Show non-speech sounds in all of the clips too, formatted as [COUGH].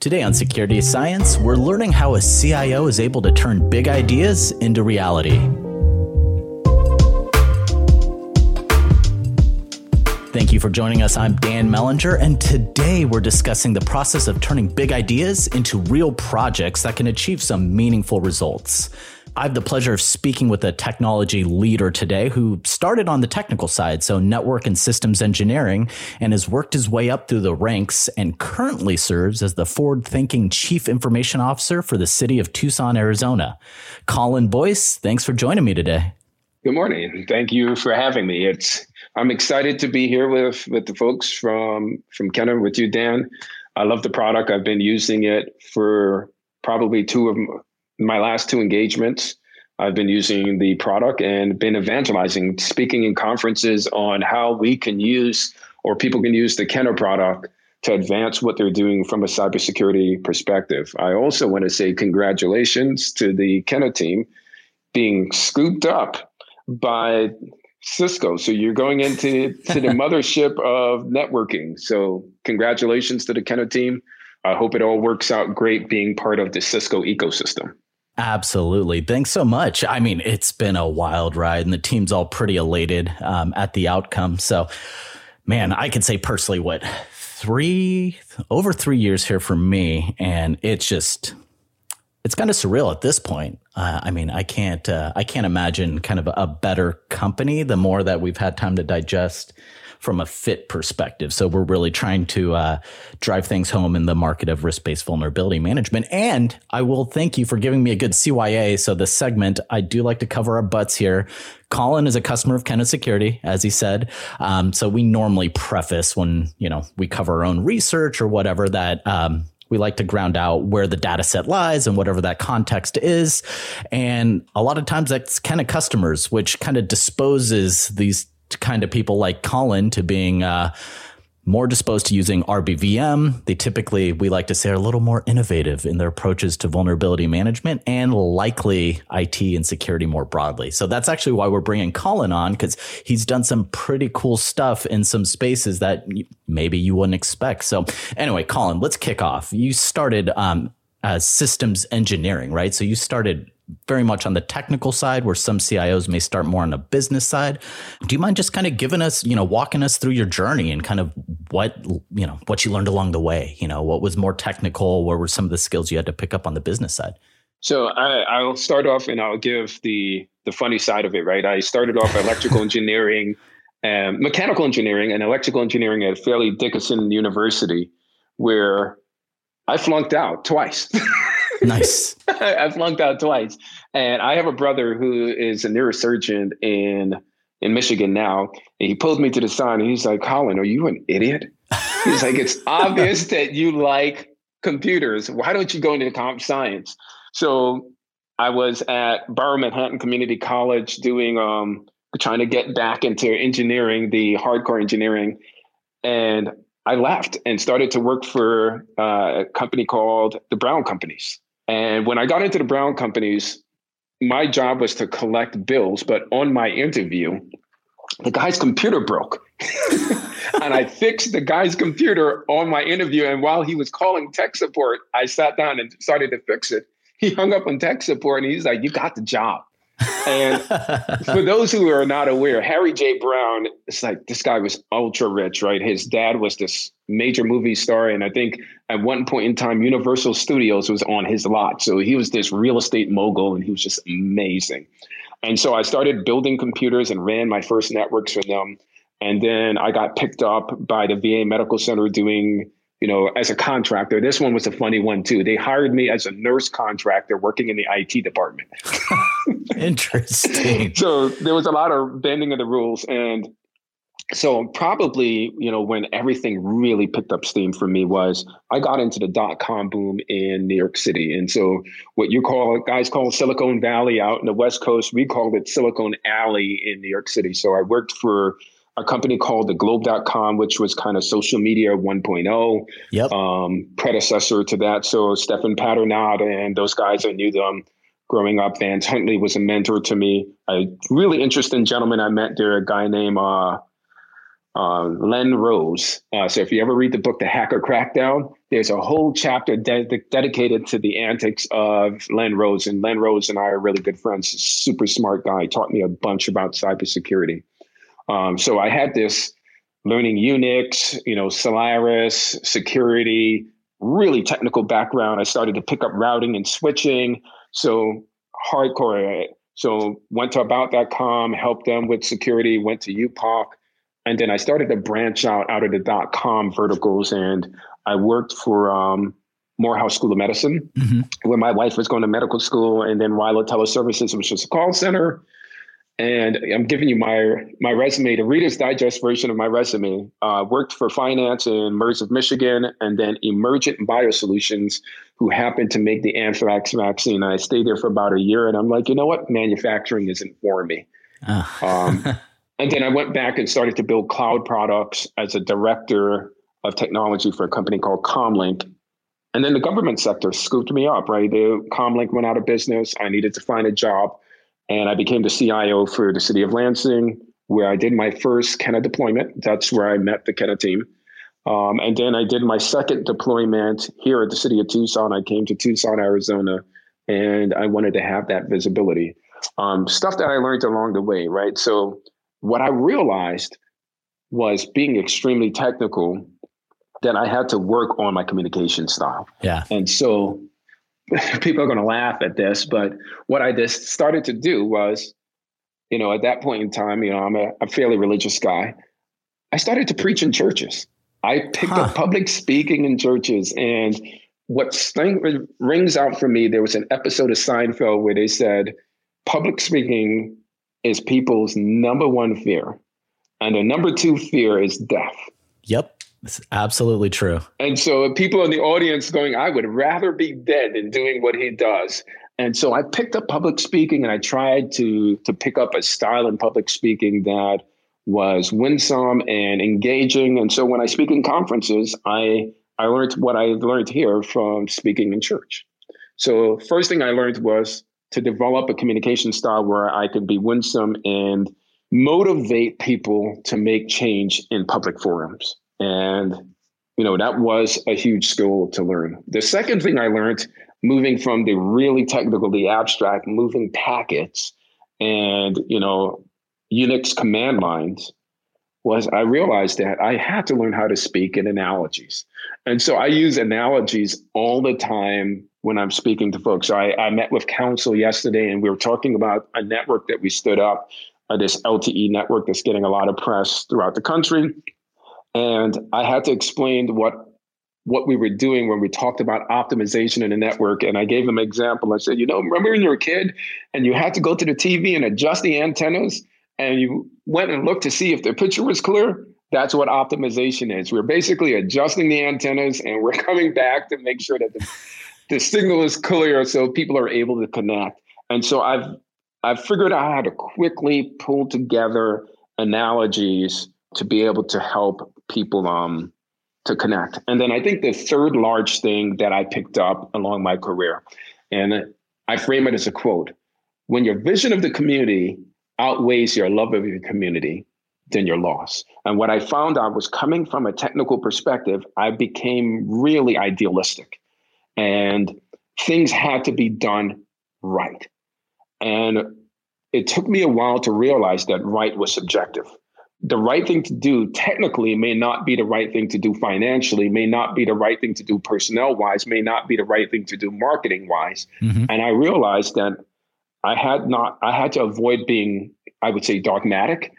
Today on Security Science, we're learning how a CIO is able to turn big ideas into reality. Thank you for joining us. I'm Dan Mellinger, and today we're discussing the process of turning big ideas into real projects that can achieve some meaningful results. I have the pleasure of speaking with a technology leader today who started on the technical side, so network and systems engineering, and has worked his way up through the ranks and currently serves as the forward thinking chief information officer for the city of Tucson, Arizona. Colin Boyce, thanks for joining me today. Good morning. Thank you for having me. It's I'm excited to be here with with the folks from from Kenna with you, Dan. I love the product. I've been using it for probably two of my last two engagements, I've been using the product and been evangelizing, speaking in conferences on how we can use or people can use the Kenna product to advance what they're doing from a cybersecurity perspective. I also want to say congratulations to the Kenna team being scooped up by Cisco. So you're going into to the mothership of networking. So congratulations to the Kenna team. I hope it all works out great being part of the Cisco ecosystem. Absolutely. Thanks so much. I mean, it's been a wild ride, and the team's all pretty elated um, at the outcome. So, man, I could say personally what three over three years here for me, and it's just it's kind of surreal at this point. Uh, I mean, I can't uh, I can't imagine kind of a better company. The more that we've had time to digest from a fit perspective. So we're really trying to uh, drive things home in the market of risk based vulnerability management. And I will thank you for giving me a good CYA. So this segment, I do like to cover our butts here. Colin is a customer of Kenna Security, as he said. Um, so we normally preface when you know we cover our own research or whatever that. Um, we like to ground out where the data set lies and whatever that context is. And a lot of times that's kind of customers, which kind of disposes these kind of people like Colin to being uh, more disposed to using RBVM. They typically, we like to say, are a little more innovative in their approaches to vulnerability management and likely IT and security more broadly. So that's actually why we're bringing Colin on because he's done some pretty cool stuff in some spaces that maybe you wouldn't expect. So anyway, Colin, let's kick off. You started um, as systems engineering, right? So you started very much on the technical side where some CIOs may start more on the business side. Do you mind just kind of giving us, you know, walking us through your journey and kind of what, you know, what you learned along the way? You know, what was more technical? What were some of the skills you had to pick up on the business side? So I, will start off and I'll give the the funny side of it, right? I started off electrical [LAUGHS] engineering, and mechanical engineering, and electrical engineering at Fairleigh Dickinson University, where I flunked out twice. [LAUGHS] Nice. I flunked out twice. And I have a brother who is a neurosurgeon in in Michigan now. And he pulled me to the side and he's like, Colin, are you an idiot? He's like, it's obvious that you like computers. Why don't you go into comp science? So I was at Borough Manhattan Community College doing um trying to get back into engineering, the hardcore engineering. And I left and started to work for uh, a company called the Brown Companies. And when I got into the Brown companies, my job was to collect bills. But on my interview, the guy's computer broke. [LAUGHS] and I fixed the guy's computer on my interview. And while he was calling tech support, I sat down and started to fix it. He hung up on tech support and he's like, You got the job. And [LAUGHS] for those who are not aware, Harry J. Brown, it's like this guy was ultra rich, right? His dad was this major movie star. And I think at one point in time, Universal Studios was on his lot. So he was this real estate mogul and he was just amazing. And so I started building computers and ran my first networks for them. And then I got picked up by the VA Medical Center doing you know, as a contractor. This one was a funny one too. They hired me as a nurse contractor working in the IT department. [LAUGHS] Interesting. so there was a lot of bending of the rules. And so probably, you know, when everything really picked up steam for me was I got into the dot com boom in New York City. And so what you call guys call Silicon Valley out in the West Coast, we called it Silicon Alley in New York City. So I worked for a company called the globe.com, which was kind of social media 1.0, yep. um, predecessor to that. So Stephan Paternot and those guys, I knew them growing up. Vance Huntley was a mentor to me. A really interesting gentleman I met there, a guy named uh, uh, Len Rose. Uh, so if you ever read the book, The Hacker Crackdown, there's a whole chapter de- dedicated to the antics of Len Rose. And Len Rose and I are really good friends. Super smart guy. Taught me a bunch about cybersecurity. Um, so I had this learning Unix, you know, Solaris, security, really technical background. I started to pick up routing and switching. So hardcore. So went to about.com, helped them with security, went to UPOC. And then I started to branch out out of the dot com verticals and I worked for um, Morehouse School of Medicine, mm-hmm. where my wife was going to medical school, and then Ryla Teleservices, which was a call center. And I'm giving you my my resume, the Reader's Digest version of my resume. Uh, worked for finance in MERS of Michigan, and then Emergent Biosolutions, who happened to make the anthrax vaccine. I stayed there for about a year, and I'm like, you know what, manufacturing isn't for me. Oh. um, [LAUGHS] and then I went back and started to build cloud products as a director of technology for a company called Comlink. And then the government sector scooped me up, right? The Comlink went out of business. I needed to find a job. And I became the CIO for the city of Lansing, where I did my first Kenna deployment. That's where I met the Kenna team. Um, and then I did my second deployment here at the city of Tucson. I came to Tucson, Arizona, and I wanted to have that visibility. Um, stuff that I learned along the way, right? So, what I realized was being extremely technical that I had to work on my communication style. Yeah. And so [LAUGHS] people are going to laugh at this, but what I just started to do was, you know, at that point in time, you know, I'm a, a fairly religious guy. I started to preach in churches. I picked huh. up public speaking in churches. And what sting, rings out for me, there was an episode of Seinfeld where they said, public speaking is people's number one fear. And the number two fear is death. Yep. It's absolutely true. And so people in the audience going, I would rather be dead than doing what he does. And so I picked up public speaking and I tried to to pick up a style in public speaking that was winsome and engaging. And so when I speak in conferences, I I learned what I learned here from speaking in church. So first thing I learned was to develop a communication style where I could be winsome and motivate people to make change in public forums. And, you know, that was a huge skill to learn. The second thing I learned moving from the really technical, the abstract, moving packets and, you know, Unix command lines was I realized that I had to learn how to speak in analogies. And so I use analogies all the time when I'm speaking to folks. So I, I met with council yesterday and we were talking about a network that we stood up, uh, this LTE network that's getting a lot of press throughout the country. And I had to explain what what we were doing when we talked about optimization in the network. And I gave them an example. I said, you know, remember when you were a kid and you had to go to the TV and adjust the antennas and you went and looked to see if the picture was clear? That's what optimization is. We're basically adjusting the antennas and we're [LAUGHS] coming back to make sure that the, the signal is clear so people are able to connect. And so I've I've figured out how to quickly pull together analogies to be able to help people um, to connect. And then I think the third large thing that I picked up along my career, and I frame it as a quote when your vision of the community outweighs your love of your community, then you're lost. And what I found out was coming from a technical perspective, I became really idealistic. And things had to be done right. And it took me a while to realize that right was subjective the right thing to do technically may not be the right thing to do financially, may not be the right thing to do personnel wise, may not be the right thing to do marketing wise. Mm-hmm. And I realized that I had not, I had to avoid being, I would say, dogmatic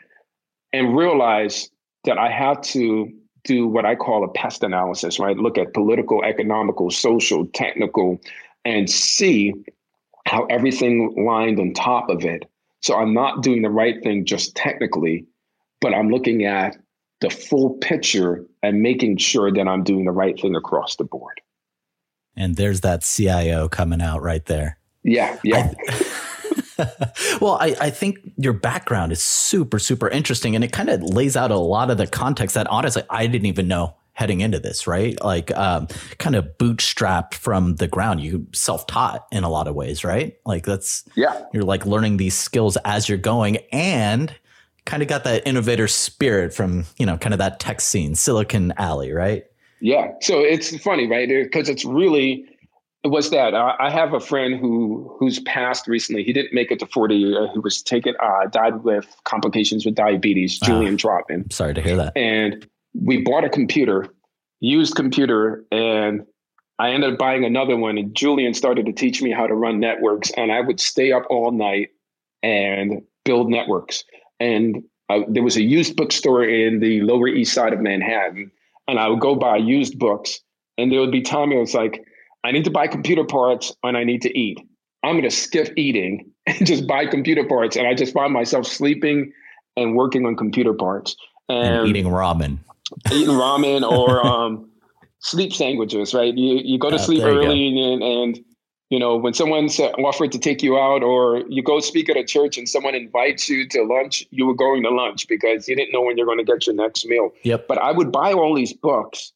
and realize that I had to do what I call a pest analysis, right? Look at political, economical, social, technical, and see how everything lined on top of it. So I'm not doing the right thing just technically, but I'm looking at the full picture and making sure that I'm doing the right thing across the board. And there's that CIO coming out right there. Yeah, yeah. I, [LAUGHS] well, I, I, think your background is super, super interesting. And it kind of lays out a lot of the context that honestly I didn't even know heading into this, right? Like um, kind of bootstrapped from the ground. You self taught in a lot of ways, right? Like that's, yeah, you're like learning these skills as you're going. And kind of got that innovator spirit from, you know, kind of that tech scene, Silicon Alley, right? Yeah. So it's funny, right? Because it's really it was that I have a friend who who's passed recently. He didn't make it to 40. Uh, who was taken, uh, died with complications with diabetes. Julian Trotman. Sorry to hear that. And we bought a computer, used computer, and I ended up buying another one. And Julian started to teach me how to run networks, and I would stay up all night and build networks. And I, there was a used bookstore in the Lower East Side of Manhattan, and I would go buy used books. And there would be time it was like I need to buy computer parts and I need to eat. I'm going to skip eating [LAUGHS] and just buy computer parts. And I just find myself sleeping and working on computer parts and, and eating ramen, eating ramen or [LAUGHS] um, sleep sandwiches. Right? You you go to sleep early and, and you know when someone's offered to take you out or you go speak at a church and someone invites you to lunch, you were going to lunch because you didn't know when you're going to get your next meal. Yep. But I would buy all these books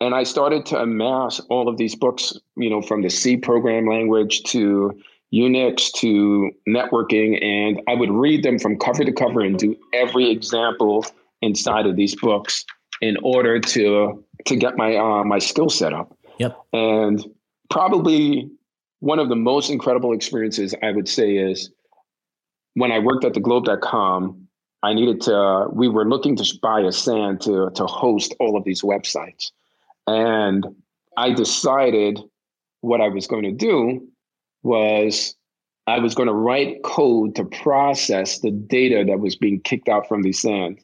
and I started to amass all of these books, you know, from the C program language to Unix to networking, and I would read them from cover to cover and do every example inside of these books in order to to get my uh, my skill set up. Yep. And probably one of the most incredible experiences I would say is when I worked at the globe.com, I needed to we were looking to buy a SAN to to host all of these websites. And I decided what I was going to do was I was going to write code to process the data that was being kicked out from these SANs.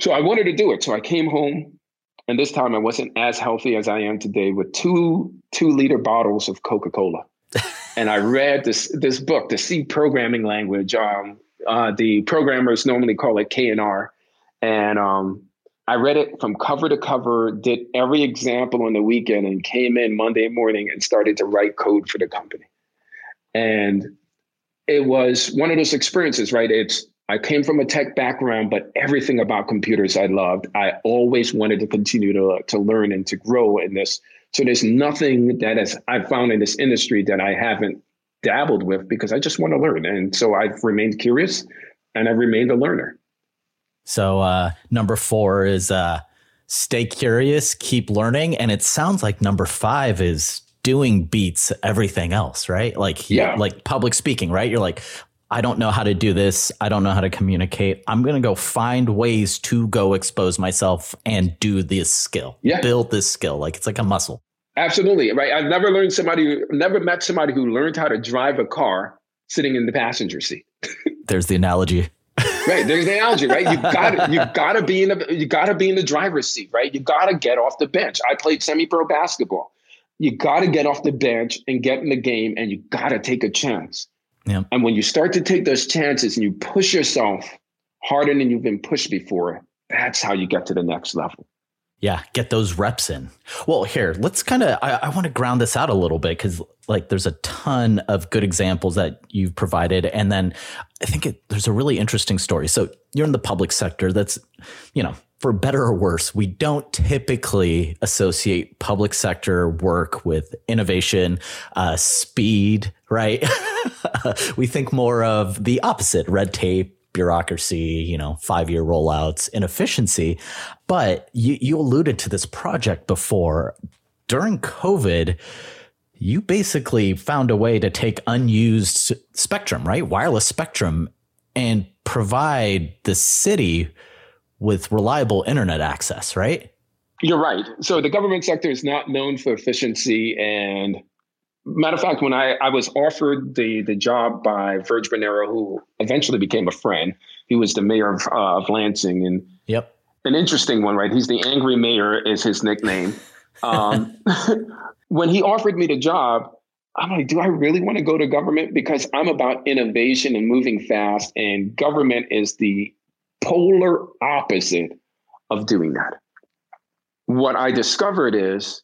So I wanted to do it. So I came home, and this time I wasn't as healthy as I am today with two two liter bottles of Coca Cola. [LAUGHS] and I read this this book, the C programming language. Um, uh, the programmers normally call it K&R, and um, I read it from cover to cover, did every example on the weekend, and came in Monday morning and started to write code for the company. And it was one of those experiences, right? It's I came from a tech background, but everything about computers I loved. I always wanted to continue to, to learn and to grow in this. So there's nothing that is I've found in this industry that I haven't dabbled with because I just want to learn. And so I've remained curious and I've remained a learner. So uh, number four is uh, stay curious, keep learning, and it sounds like number five is doing beats everything else, right? Like yeah. like public speaking, right? You're like, I don't know how to do this. I don't know how to communicate. I'm going to go find ways to go expose myself and do this skill. Yeah. Build this skill. Like it's like a muscle. Absolutely. Right. I've never learned somebody, never met somebody who learned how to drive a car sitting in the passenger seat. [LAUGHS] There's the analogy right. There's the analogy, right? You got you got to be in the you got to be in the driver's seat, right? You got to get off the bench. I played semi-pro basketball. You got to get off the bench and get in the game, and you got to take a chance. Yeah. And when you start to take those chances and you push yourself harder than you've been pushed before, that's how you get to the next level. Yeah, get those reps in. Well, here, let's kind of, I, I want to ground this out a little bit because, like, there's a ton of good examples that you've provided. And then I think it, there's a really interesting story. So you're in the public sector. That's, you know, for better or worse, we don't typically associate public sector work with innovation, uh, speed, right? [LAUGHS] we think more of the opposite red tape, bureaucracy, you know, five year rollouts, inefficiency. But you, you alluded to this project before. During COVID, you basically found a way to take unused spectrum, right? Wireless spectrum and provide the city with reliable internet access, right? You're right. So the government sector is not known for efficiency and Matter of fact, when I, I was offered the, the job by Virg Bernero, who eventually became a friend, he was the mayor of, uh, of Lansing. And yep. an interesting one, right? He's the angry mayor, is his nickname. Um, [LAUGHS] when he offered me the job, I'm like, do I really want to go to government? Because I'm about innovation and moving fast, and government is the polar opposite of doing that. What I discovered is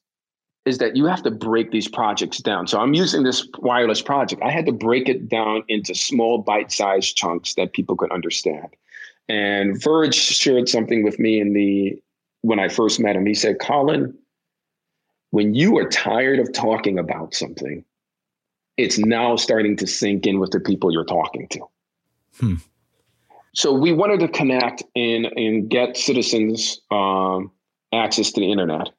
is that you have to break these projects down. So I'm using this wireless project. I had to break it down into small bite-sized chunks that people could understand. And Virg shared something with me in the when I first met him. He said, "Colin, when you are tired of talking about something, it's now starting to sink in with the people you're talking to." Hmm. So we wanted to connect and and get citizens um, access to the internet,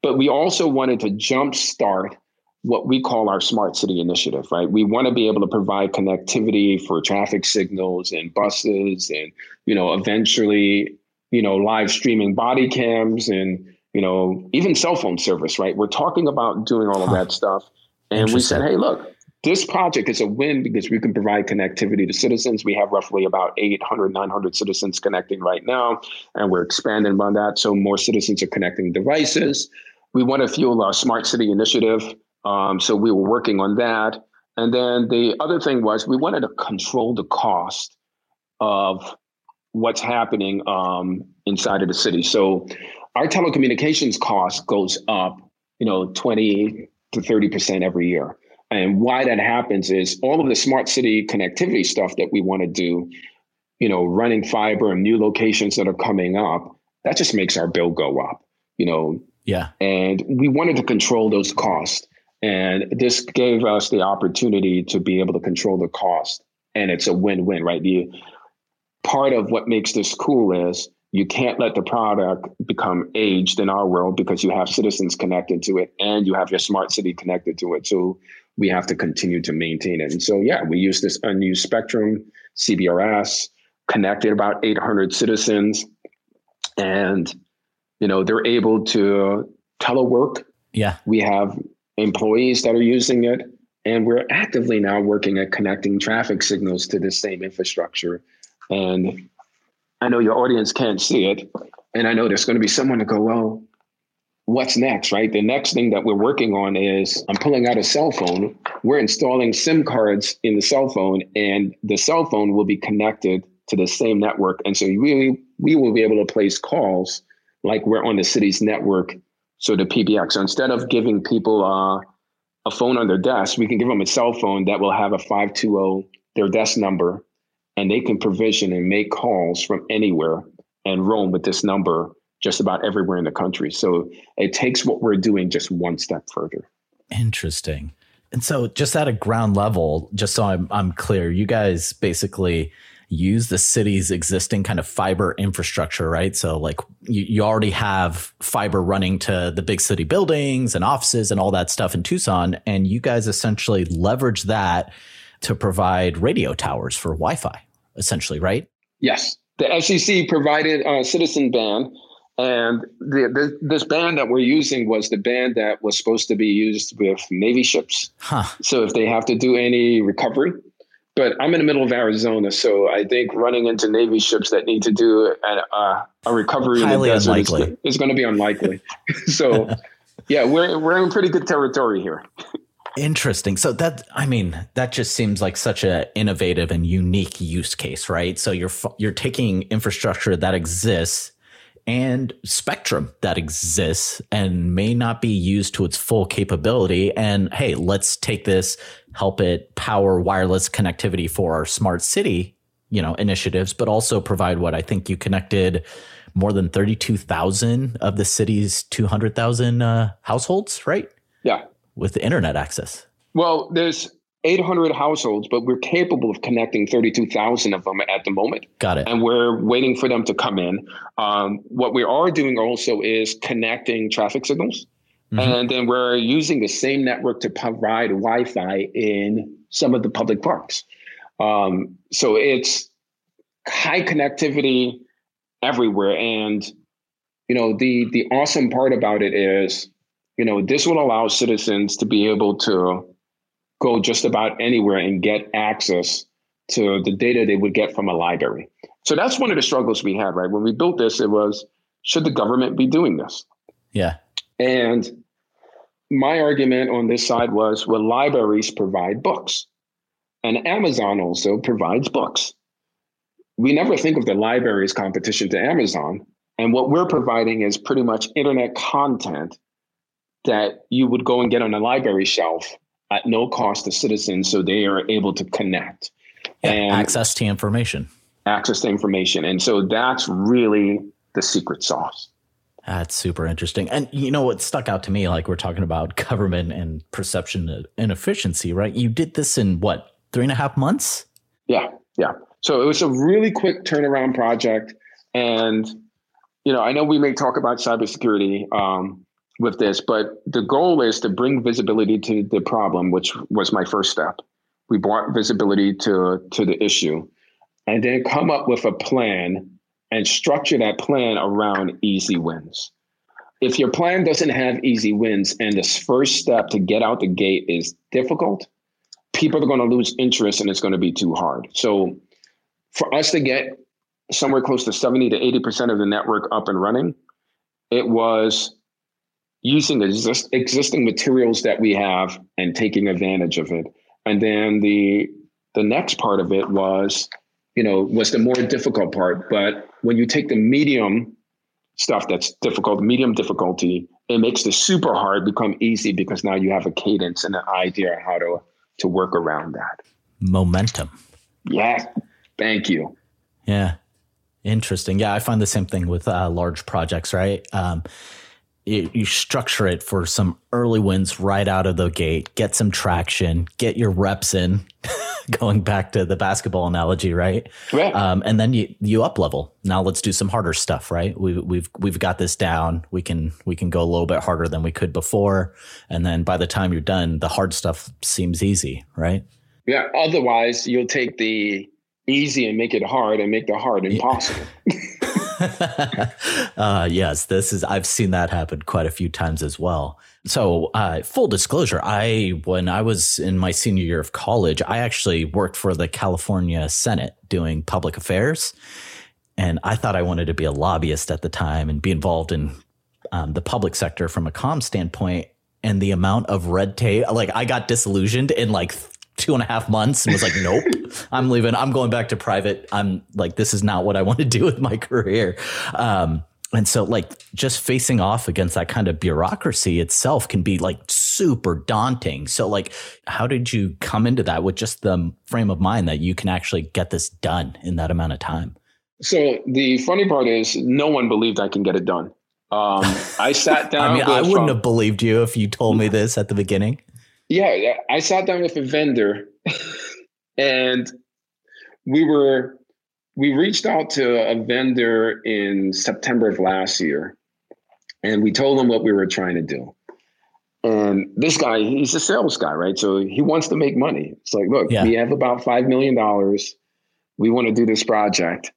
but we also wanted to jumpstart what we call our smart city initiative. Right, we want to be able to provide connectivity for traffic signals and buses, and you know, eventually, you know, live streaming body cams and you know, even cell phone service. Right, we're talking about doing all of that stuff, and we said, hey, look this project is a win because we can provide connectivity to citizens. We have roughly about 800, 900 citizens connecting right now, and we're expanding on that. So more citizens are connecting devices. We want to fuel our smart city initiative. Um, so we were working on that. And then the other thing was we wanted to control the cost of what's happening um, inside of the city. So our telecommunications cost goes up, you know, 20 to 30% every year. And why that happens is all of the smart city connectivity stuff that we want to do, you know, running fiber and new locations that are coming up, that just makes our bill go up, you know. Yeah. And we wanted to control those costs. And this gave us the opportunity to be able to control the cost. And it's a win-win, right? The part of what makes this cool is you can't let the product become aged in our world because you have citizens connected to it and you have your smart city connected to it. So we have to continue to maintain it. And so, yeah, we use this unused spectrum, CBRS, connected about 800 citizens, and you know they're able to telework. Yeah, we have employees that are using it, and we're actively now working at connecting traffic signals to the same infrastructure. And I know your audience can't see it, and I know there's going to be someone to go, well, what's next, right? The next thing that we're working on is I'm pulling out a cell phone. We're installing SIM cards in the cell phone, and the cell phone will be connected to the same network. And so we, we will be able to place calls like we're on the city's network. So the PBX, so instead of giving people uh, a phone on their desk, we can give them a cell phone that will have a 520, their desk number, and they can provision and make calls from anywhere and roam with this number just about everywhere in the country. So it takes what we're doing just one step further. Interesting. And so just at a ground level, just so I'm I'm clear, you guys basically use the city's existing kind of fiber infrastructure, right? So like you, you already have fiber running to the big city buildings and offices and all that stuff in Tucson. And you guys essentially leverage that to provide radio towers for Wi-Fi, essentially, right? Yes. The FCC provided a citizen band and the, the, this band that we're using was the band that was supposed to be used with Navy ships. Huh. So if they have to do any recovery, but I'm in the middle of Arizona, so I think running into Navy ships that need to do a, a, a recovery Highly in the desert unlikely. is, is going to be unlikely. [LAUGHS] so, [LAUGHS] yeah, we're we're in pretty good territory here. Interesting. So that I mean, that just seems like such an innovative and unique use case, right? So you're you're taking infrastructure that exists and spectrum that exists and may not be used to its full capability. And hey, let's take this, help it power wireless connectivity for our smart city, you know, initiatives, but also provide what I think you connected more than 32,000 of the city's 200,000 uh, households, right? Yeah. With the internet access. Well, there's 800 households, but we're capable of connecting 32,000 of them at the moment. Got it. And we're waiting for them to come in. Um, what we are doing also is connecting traffic signals. Mm-hmm. And then we're using the same network to provide Wi Fi in some of the public parks. Um, so it's high connectivity everywhere. And, you know, the, the awesome part about it is, you know, this will allow citizens to be able to go just about anywhere and get access to the data they would get from a library. So that's one of the struggles we had, right? When we built this, it was should the government be doing this? Yeah. And my argument on this side was well, libraries provide books, and Amazon also provides books. We never think of the library as competition to Amazon. And what we're providing is pretty much internet content that you would go and get on a library shelf at no cost to citizens so they are able to connect and access to information. Access to information. And so that's really the secret sauce. That's super interesting. And you know what stuck out to me like we're talking about [LAUGHS] government and perception and efficiency right? You did this in what three and a half months? Yeah yeah. So it was a really quick turnaround project. And, you know, I know we may talk about cybersecurity um, with this, but the goal is to bring visibility to the problem, which was my first step. We brought visibility to, to the issue and then come up with a plan and structure that plan around easy wins. If your plan doesn't have easy wins and this first step to get out the gate is difficult, people are going to lose interest and it's going to be too hard. So for us to get somewhere close to 70 to 80% of the network up and running, it was using exist, existing materials that we have and taking advantage of it. And then the the next part of it was, you know, was the more difficult part. But when you take the medium stuff that's difficult, medium difficulty, it makes the super hard become easy because now you have a cadence and an idea how to to work around that. Momentum. Yeah. Thank you. Yeah. Interesting. Yeah, I find the same thing with uh, large projects, right? Um, you, you, structure it for some early wins right out of the gate, get some traction, get your reps in, [LAUGHS] going back to the basketball analogy, right? Right. Um, and then you you up level. Now let's do some harder stuff, right? We've we've we've got this down. We can we can go a little bit harder than we could before, and then by the time you're done, the hard stuff seems easy, right? Yeah. Otherwise, you'll take the easy and make it hard, and make the hard impossible. [LAUGHS] [LAUGHS] uh, yes, this is I've seen that happen quite a few times as well. So, uh, full disclosure, I when I was in my senior year of college, I actually worked for the California Senate doing public affairs, and I thought I wanted to be a lobbyist at the time and be involved in um, the public sector from a com standpoint. And the amount of red tape, like I got disillusioned in like two and a half months and was like, nope, [LAUGHS] I'm leaving. I'm going back to private. I'm like, this is not what I want to do with my [LAUGHS] career. Um, and so like just facing off against that kind of bureaucracy itself can be like super daunting. So like, how did you come into that with just the frame of mind that you can actually get this done in that amount of time? So the funny part is no one believed I can get it done. Um, I sat [LAUGHS] down. I mean, I wouldn't have believed you if you told me this at the beginning. Yeah, I sat down with a vendor [LAUGHS] and we were we reached out to a vendor in September of last year and we told him what we were trying to do. And this guy, he's a sales guy, right? So he wants to make money. It's like, look, yeah. we have about $5 million. We want to do this project.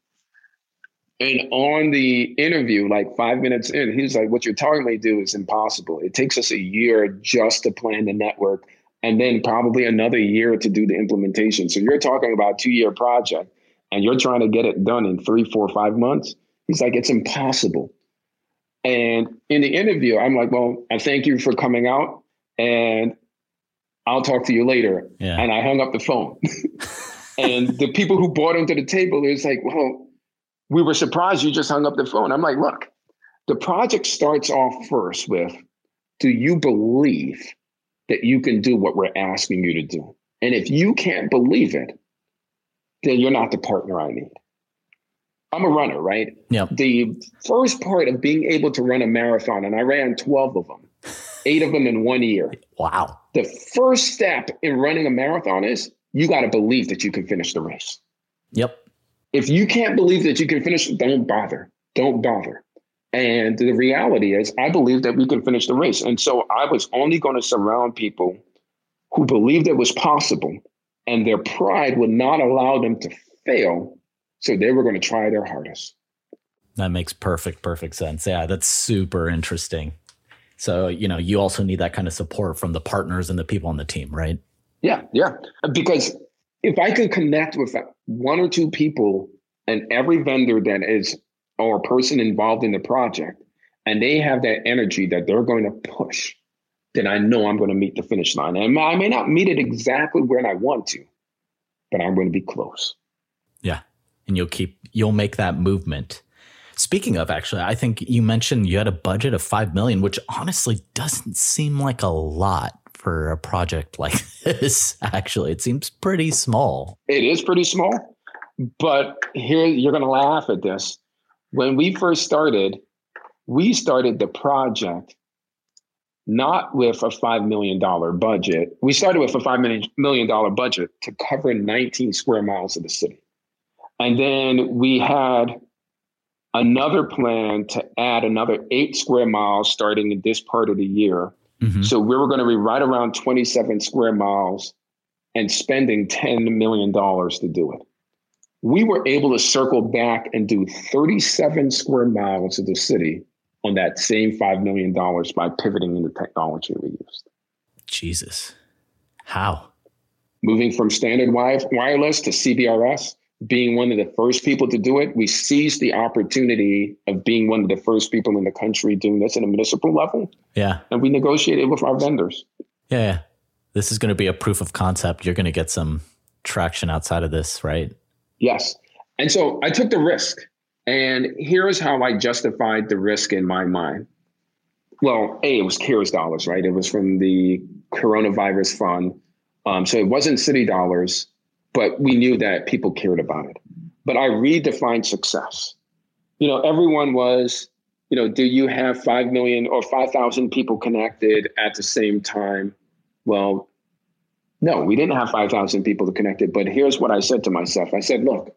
And on the interview, like five minutes in, he's like, What you're telling me to do is impossible. It takes us a year just to plan the network and then probably another year to do the implementation. So you're talking about two year project and you're trying to get it done in three, four, five months. He's like, It's impossible. And in the interview, I'm like, Well, I thank you for coming out and I'll talk to you later. Yeah. And I hung up the phone. [LAUGHS] and the people who brought him to the table is like, Well, we were surprised you just hung up the phone. I'm like, look, the project starts off first with do you believe that you can do what we're asking you to do? And if you can't believe it, then you're not the partner I need. I'm a runner, right? Yeah. The first part of being able to run a marathon, and I ran 12 of them, eight of them in one year. Wow. The first step in running a marathon is you got to believe that you can finish the race. Yep. If you can't believe that you can finish, don't bother. Don't bother. And the reality is, I believe that we can finish the race. And so I was only going to surround people who believed it was possible and their pride would not allow them to fail. So they were going to try their hardest. That makes perfect, perfect sense. Yeah, that's super interesting. So, you know, you also need that kind of support from the partners and the people on the team, right? Yeah, yeah. Because if I could connect with one or two people and every vendor that is or person involved in the project, and they have that energy that they're going to push, then I know I'm going to meet the finish line. And I may not meet it exactly where I want to, but I'm going to be close. Yeah. And you'll keep, you'll make that movement. Speaking of, actually, I think you mentioned you had a budget of 5 million, which honestly doesn't seem like a lot for a project like [LAUGHS] this, actually. It seems pretty small. It is pretty small. But here, you're going to laugh at this. When we first started, we started the project not with a $5 million budget. We started with a $5 million budget to cover 19 square miles of the city. And then we had another plan to add another eight square miles starting in this part of the year. Mm-hmm. So we were going to be right around 27 square miles and spending $10 million to do it. We were able to circle back and do 37 square miles of the city on that same $5 million by pivoting in the technology we used. Jesus. How? Moving from standard wireless to CBRS, being one of the first people to do it, we seized the opportunity of being one of the first people in the country doing this at a municipal level. Yeah. And we negotiated with our vendors. Yeah. This is going to be a proof of concept. You're going to get some traction outside of this, right? Yes. And so I took the risk. And here's how I justified the risk in my mind. Well, A, it was CARES dollars, right? It was from the coronavirus fund. Um, so it wasn't city dollars but we knew that people cared about it. But I redefined success. You know, everyone was, you know, do you have 5 million or 5,000 people connected at the same time? Well, no, we didn't have 5,000 people connected. But here's what I said to myself I said, look,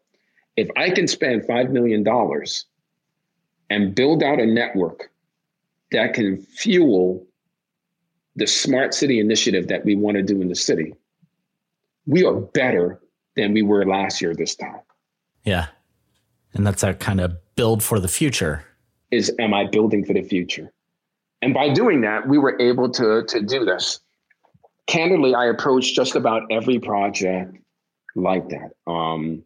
if I can spend $5 million and build out a network that can fuel the smart city initiative that we want to do in the city, we are better than we were last year this time. Yeah. And that's our kind of build for the future. Is am I building for the future? And by doing that, we were able to, to do this. Candidly, I approach just about every project like that. Um,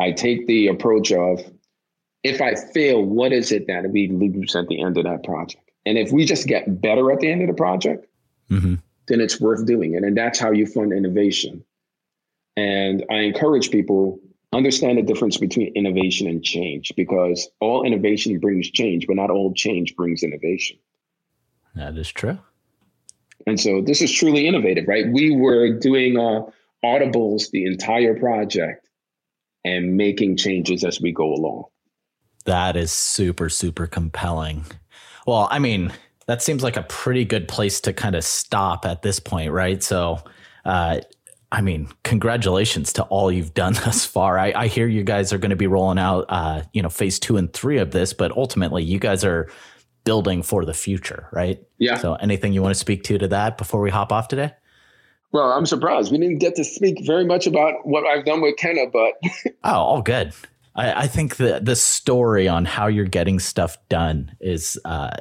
I take the approach of if I fail, what is it that we lose at the end of that project? And if we just get better at the end of the project, mm-hmm. then it's worth doing it. And that's how you fund innovation. And I encourage people understand the difference between innovation and change because all innovation brings change, but not all change brings innovation. That is true. And so this is truly innovative, right? We were doing uh, audibles the entire project and making changes as we go along. That is super, super compelling. Well, I mean, that seems like a pretty good place to kind of stop at this point, right? So, uh, I mean, congratulations to all you've done [LAUGHS] thus far. I, I hear you guys are going to be rolling out, uh, you know, phase two and three of this, but ultimately, you guys are building for the future, right? Yeah. So, anything you want to speak to to that before we hop off today? Well, I'm surprised we didn't get to speak very much about what I've done with Kenna, but [LAUGHS] oh, all good. I, I think the the story on how you're getting stuff done is uh,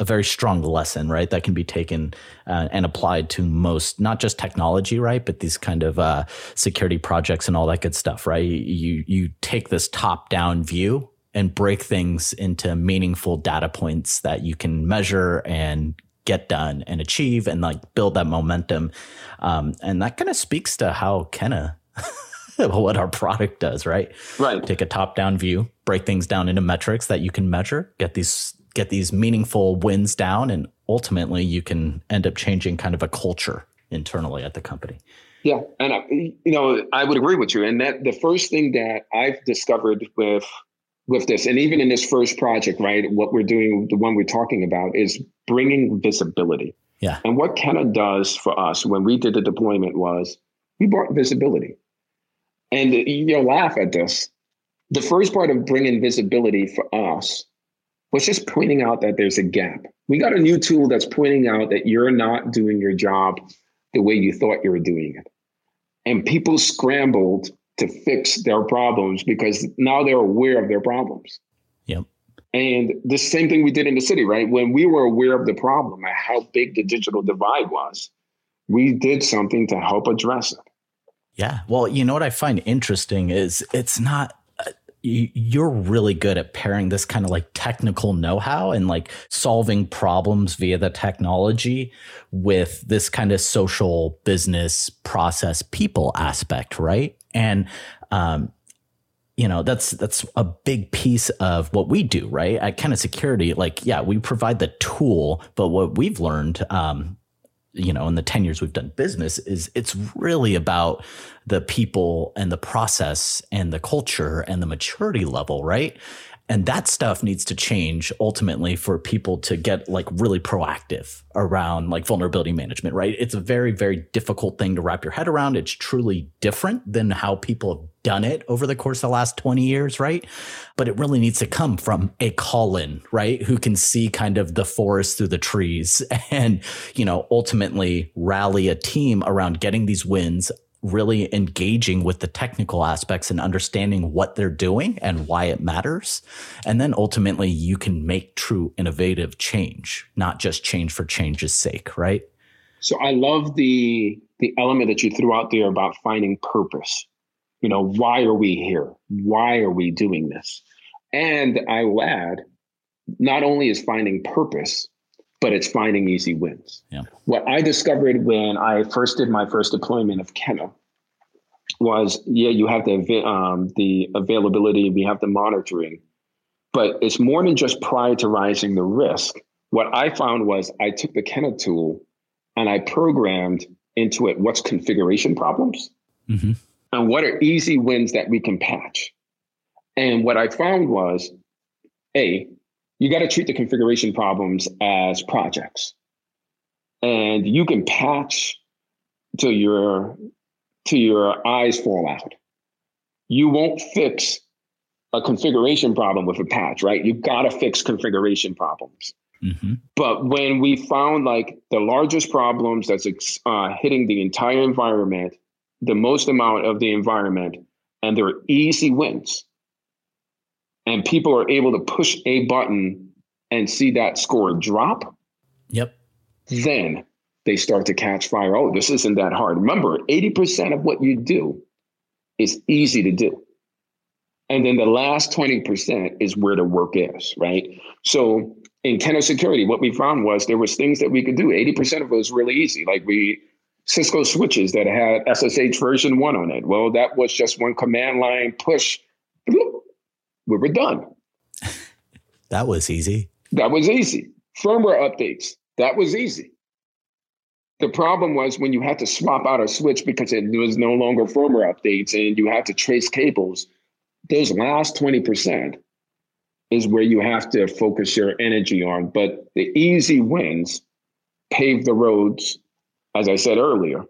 a very strong lesson, right? That can be taken uh, and applied to most, not just technology, right? But these kind of uh, security projects and all that good stuff, right? You you take this top down view and break things into meaningful data points that you can measure and get done and achieve and like build that momentum. Um, and that kind of speaks to how Kenna. [LAUGHS] what our product does, right? Right. Take a top down view, break things down into metrics that you can measure, get these get these meaningful wins down and ultimately you can end up changing kind of a culture internally at the company. Yeah and I, you know i would agree with you and that the first thing that i've discovered with with this and even in this first project right what we're doing the one we're talking about is bringing visibility. Yeah. And what Kenna does for us when we did the deployment was we brought visibility. And you'll laugh at this. The first part of bringing visibility for us was just pointing out that there's a gap. We got a new tool that's pointing out that you're not doing your job the way you thought you were doing it. And people scrambled to fix their problems because now they're aware of their problems. Yep. And the same thing we did in the city, right? When we were aware of the problem and how big the digital divide was, we did something to help address it. Yeah. Well, you know what I find interesting is it's not you're really good at pairing this kind of like technical know-how and like solving problems via the technology with this kind of social business process people aspect right? And um you know that's that's a big piece of what we do right? At Kenna Security like yeah we provide the tool but what we've learned um you know in the 10 years we've done business is it's really about the people and the process and the culture and the maturity level right and that stuff needs to change ultimately for people to get like really proactive around like vulnerability management, right? It's a very, very difficult thing to wrap your head around. It's truly different than how people have done it over the course of the last 20 years, right? But it really needs to come from a Colin, right? Who can see kind of the forest through the trees [LAUGHS] and, you know, ultimately rally a team around getting these wins really engaging with the technical aspects and understanding what they're doing and why it matters. And then ultimately you can make true innovative change, not just change for change's sake, right? So I love the the element that you threw out there about finding purpose. You know, why are we here? Why are we doing this? And I will add, not only is finding purpose, but it's finding easy wins. Yeah. What I discovered when I first did my first deployment of Kenna was, yeah, you have the um, the availability, we have the monitoring, but it's more than just prioritizing the risk. What I found was I took the Kenna tool and I programmed into it what's configuration problems mm-hmm. and what are easy wins that we can patch. And what I found was, a you got to treat the configuration problems as projects. And you can patch till your till your eyes fall out. You won't fix a configuration problem with a patch, right? You've got to fix configuration problems. Mm-hmm. But when we found like the largest problems that's uh, hitting the entire environment, the most amount of the environment, and there are easy wins, and people are able to push a button and see that score drop, yep. Then they start to catch fire. Oh, this isn't that hard. Remember, 80% of what you do is easy to do. And then the last 20% is where the work is, right? So in Kenna Security, what we found was there was things that we could do. 80% of it was really easy. Like we Cisco switches that had SSH version one on it. Well, that was just one command line push we were done. that was easy. That was easy. Firmware updates, that was easy. The problem was when you had to swap out a switch because it was no longer firmware updates and you had to trace cables, those last 20% is where you have to focus your energy on. But the easy wins pave the roads, as I said earlier,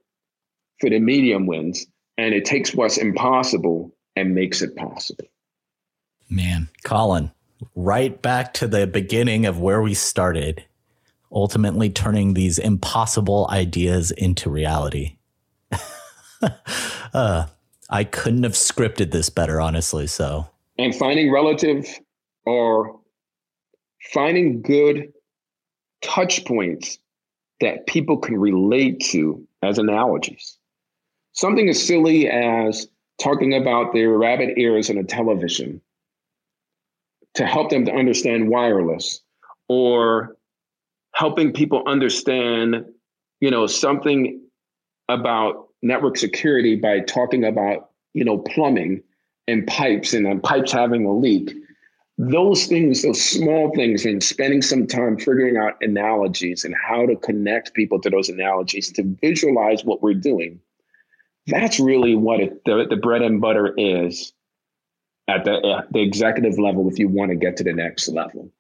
for the medium wins. And it takes what's impossible and makes it possible. Man, Colin, right back to the beginning of where we started, ultimately turning these impossible ideas into reality. [LAUGHS] uh, I couldn't have scripted this better, honestly. So, and finding relative or finding good touch points that people can relate to as analogies. Something as silly as talking about their rabbit ears in a television to help them to understand wireless or helping people understand you know something about network security by talking about you know plumbing and pipes and then pipes having a leak. Those things those small things and spending some time figuring out analogies and how to connect people to those analogies to visualize what we're doing that's really what it, the, the bread and butter is at the, uh, the executive level if you want to get to the next level.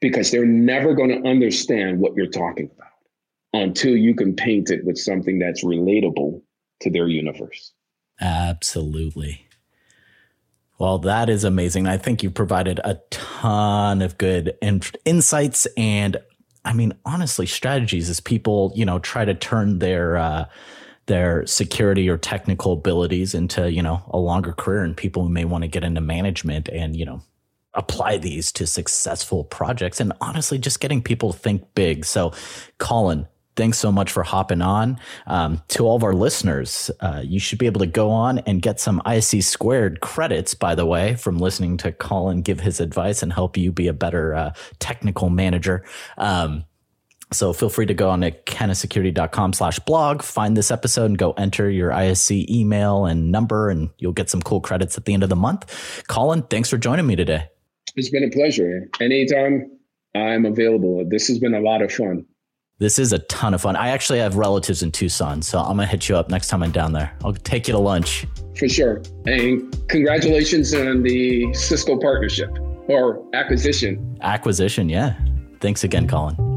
Because they're never going to understand what you're talking about until you can paint it with something that's relatable to their universe. Absolutely. Well, that is amazing. I think you provided a ton of good in- insights and I mean, honestly, strategies as people, you know, try to turn their uh, their security or technical abilities into, you know, a longer career and people who may want to get into management and, you know, apply these to successful projects and honestly just getting people to think big. So, Colin, thanks so much for hopping on. Um, to all of our listeners, uh, you should be able to go on and get some ISC squared credits, by the way, from listening to Colin give his advice and help you be a better uh, technical manager. Um, so feel free to go on to kennasecurity.com slash blog, find this episode and go enter your ISC email and number and you'll get some cool credits at the end of the month. Colin, thanks for joining me today. It's been a pleasure. Anytime I'm available. This has been a lot of fun. This is a ton of fun. I actually have relatives in Tucson, so I'm gonna hit you up next time I'm down there. I'll take you to lunch. For sure. And congratulations on the Cisco partnership or acquisition. Acquisition, yeah. Thanks again, Colin.